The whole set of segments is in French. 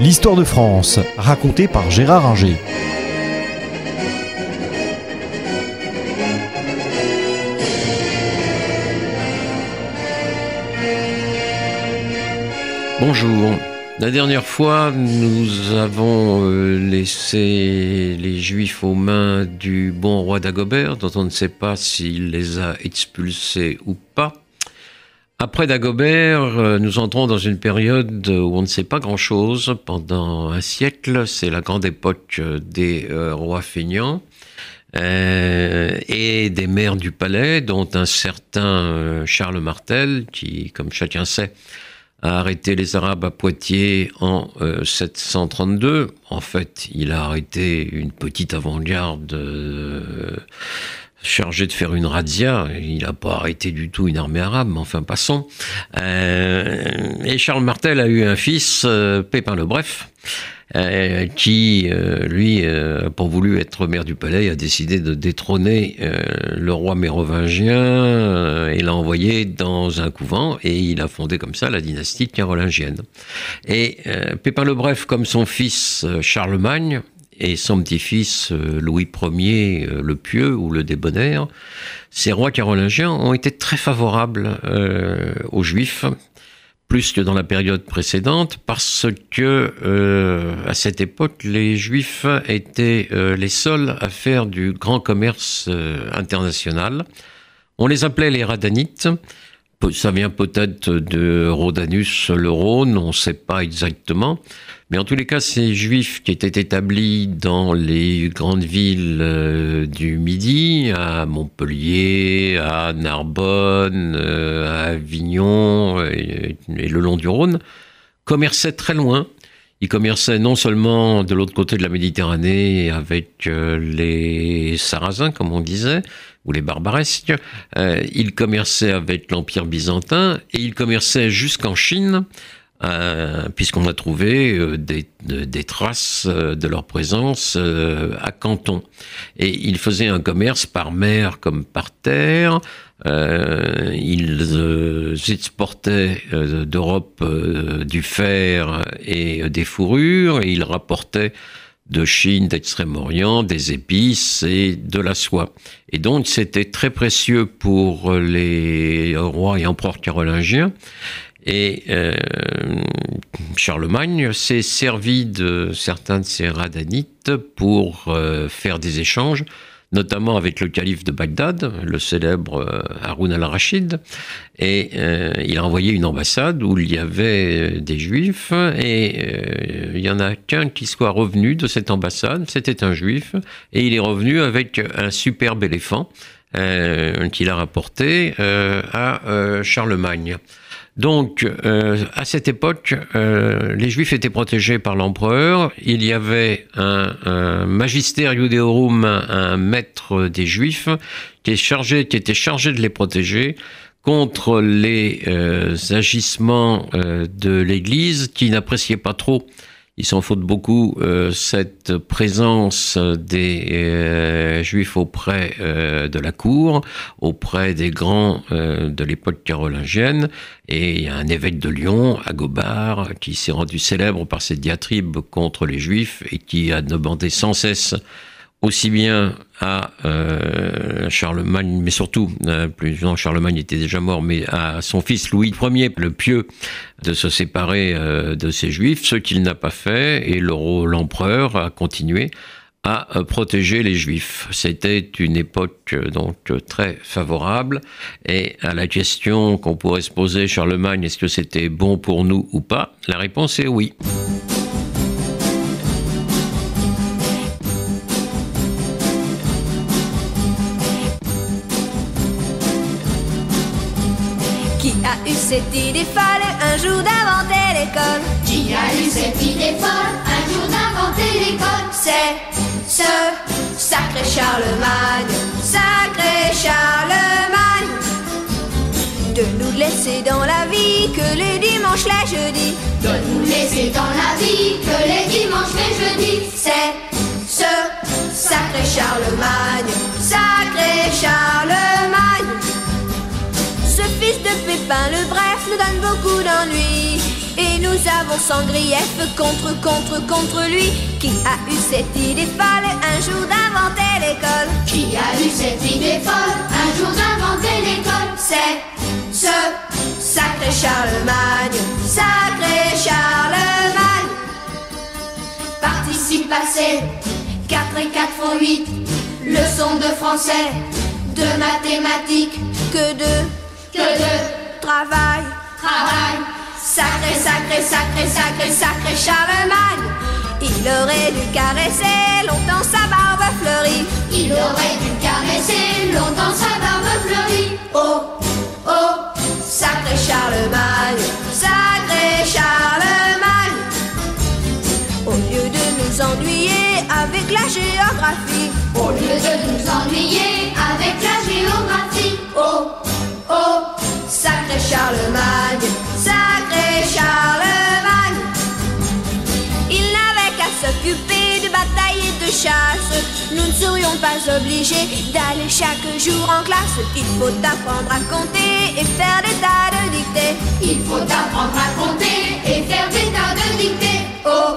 L'histoire de France, racontée par Gérard Inger. Bonjour. La dernière fois, nous avons euh, laissé les Juifs aux mains du bon roi Dagobert, dont on ne sait pas s'il les a expulsés ou pas. Après Dagobert, euh, nous entrons dans une période où on ne sait pas grand-chose. Pendant un siècle, c'est la grande époque des euh, rois feignants euh, et des maires du palais, dont un certain Charles Martel, qui, comme chacun sait, a arrêté les Arabes à Poitiers en 732. En fait, il a arrêté une petite avant-garde chargé de faire une razzia. Il n'a pas arrêté du tout une armée arabe, mais enfin passons. Euh, et Charles Martel a eu un fils, euh, Pépin le Bref. Euh, qui, lui, pas voulu être maire du palais, a décidé de détrôner le roi mérovingien et l'a envoyé dans un couvent et il a fondé comme ça la dynastie carolingienne. Et Pépin le Bref, comme son fils Charlemagne, et son petit-fils euh, Louis Ier euh, le Pieux ou le Débonnaire, ces rois carolingiens ont été très favorables euh, aux Juifs, plus que dans la période précédente, parce que à cette époque, les Juifs étaient les seuls à faire du grand commerce international. On les appelait les Radanites. Ça vient peut-être de Rhodanus le Rhône, on ne sait pas exactement. Mais en tous les cas, ces juifs qui étaient établis dans les grandes villes euh, du Midi, à Montpellier, à Narbonne, euh, à Avignon et, le long du Rhône, commerçaient très loin. Ils commerçaient non seulement de l'autre côté de la Méditerranée avec euh, les Sarrasins, comme on disait, ou les barbaresques, ils commerçaient avec l'Empire byzantin et ils commerçaient jusqu'en Chine euh, puisqu'on a trouvé euh, des, traces euh, de leur présence à Canton. Et ils faisaient un commerce par mer comme par terre. ils exportaient d'Europe du fer et des fourrures, et ils rapportaient de Chine, d'Extrême-Orient, des épices et de la soie. Et donc c'était très précieux pour les rois et empereurs carolingiens. Et euh, Charlemagne s'est servi de certains de ses radanites pour euh, faire des échanges, notamment avec le calife de Bagdad, le célèbre euh, Haroun al-Rachid. Et il a envoyé une ambassade où il y avait des juifs, et il y en a qu'un qui soit revenu de cette ambassade, c'était un juif, et il est revenu avec un superbe éléphant qu'il a rapporté à Charlemagne. Donc, euh, à cette époque, euh, les Juifs étaient protégés par l'empereur. Il y avait un, un magistère judéorum, un maître des Juifs, qui, était chargé de les protéger contre les euh, agissements de l'Église, qui n'appréciait pas trop il s'en faut beaucoup euh, cette présence des euh, juifs auprès euh, de la cour, auprès des grands de l'époque carolingienne. Et il y a un évêque de Lyon, Agobard, qui s'est rendu célèbre par ses diatribes contre les juifs et qui a demandé sans cesse aussi bien à euh, Charlemagne, mais surtout, euh, plus non, Charlemagne était déjà mort, mais à son fils Louis Ier, le pieux, de se séparer euh, de ces juifs, ce qu'il n'a pas fait, et l'empereur a continué à protéger les juifs. C'était une époque donc très favorable et à la question qu'on pourrait se poser Charlemagne est-ce que c'était bon pour nous ou pas La réponse est oui. Cette idée folle un jour d'inventer l'école Qui a eu cette idée folle un jour d'inventer l'école? C'est ce sacré Charlemagne, sacré Charlemagne. De nous laisser dans la vie que les dimanches, les jeudis. De nous laisser dans la vie que les dimanches, les jeudis. C'est ce sacré Charlemagne, sacré Charlemagne. Fils de Pépin le bref nous donne beaucoup d'ennuis. Et Et nous avons sans grief contre, contre, contre lui Qui a eu cette idée folle un jour d'inventer l'école. Qui a eu cette idée folle un jour d'inventer l'école. C'est ce sacré Charlemagne, sacré Charlemagne. Participe passé, 4 et 4 font 8 Leçon de français, de mathématiques Que de, Que de travail travail Sacré, sacré, sacré, sacré, sacré Charlemagne Il aurait dû caresser longtemps sa barbe fleurie. Il aurait dû caresser longtemps sa barbe fleurie. Oh, oh, sacré Charlemagne, sacré Charlemagne. Au lieu de nous ennuyer avec la géographie. Au lieu de nous ennuyer Serions pas obligés d'aller chaque jour en classe. Il faut apprendre à compter et faire des tas de dictées. Il faut apprendre à compter et faire des tas de dictées. Oh,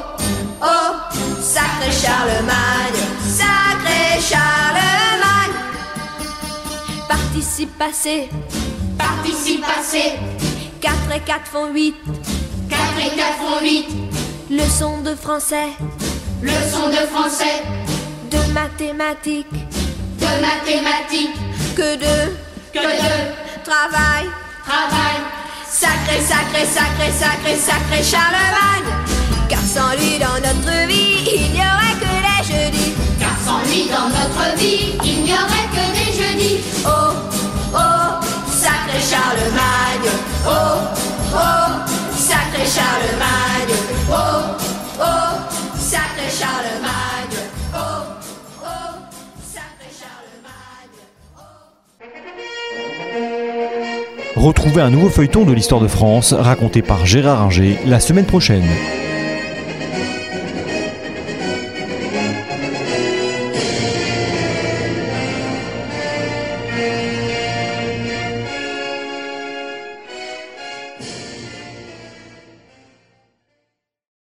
oh, sacré Charlemagne, sacré Charlemagne. Participe passé, Participe passé, 4 et 4 font 8 4 et 4 font 8 Leçon de français, Leçon de français, de mathématiques. De mathématiques Que de Que de travail. travail. Sacré, sacré, sacré, sacré, sacré Charlemagne. Car sans lui dans notre vie, il n'y aurait que Retrouvez un nouveau feuilleton de l'histoire de France raconté par Gérard Inger la semaine prochaine.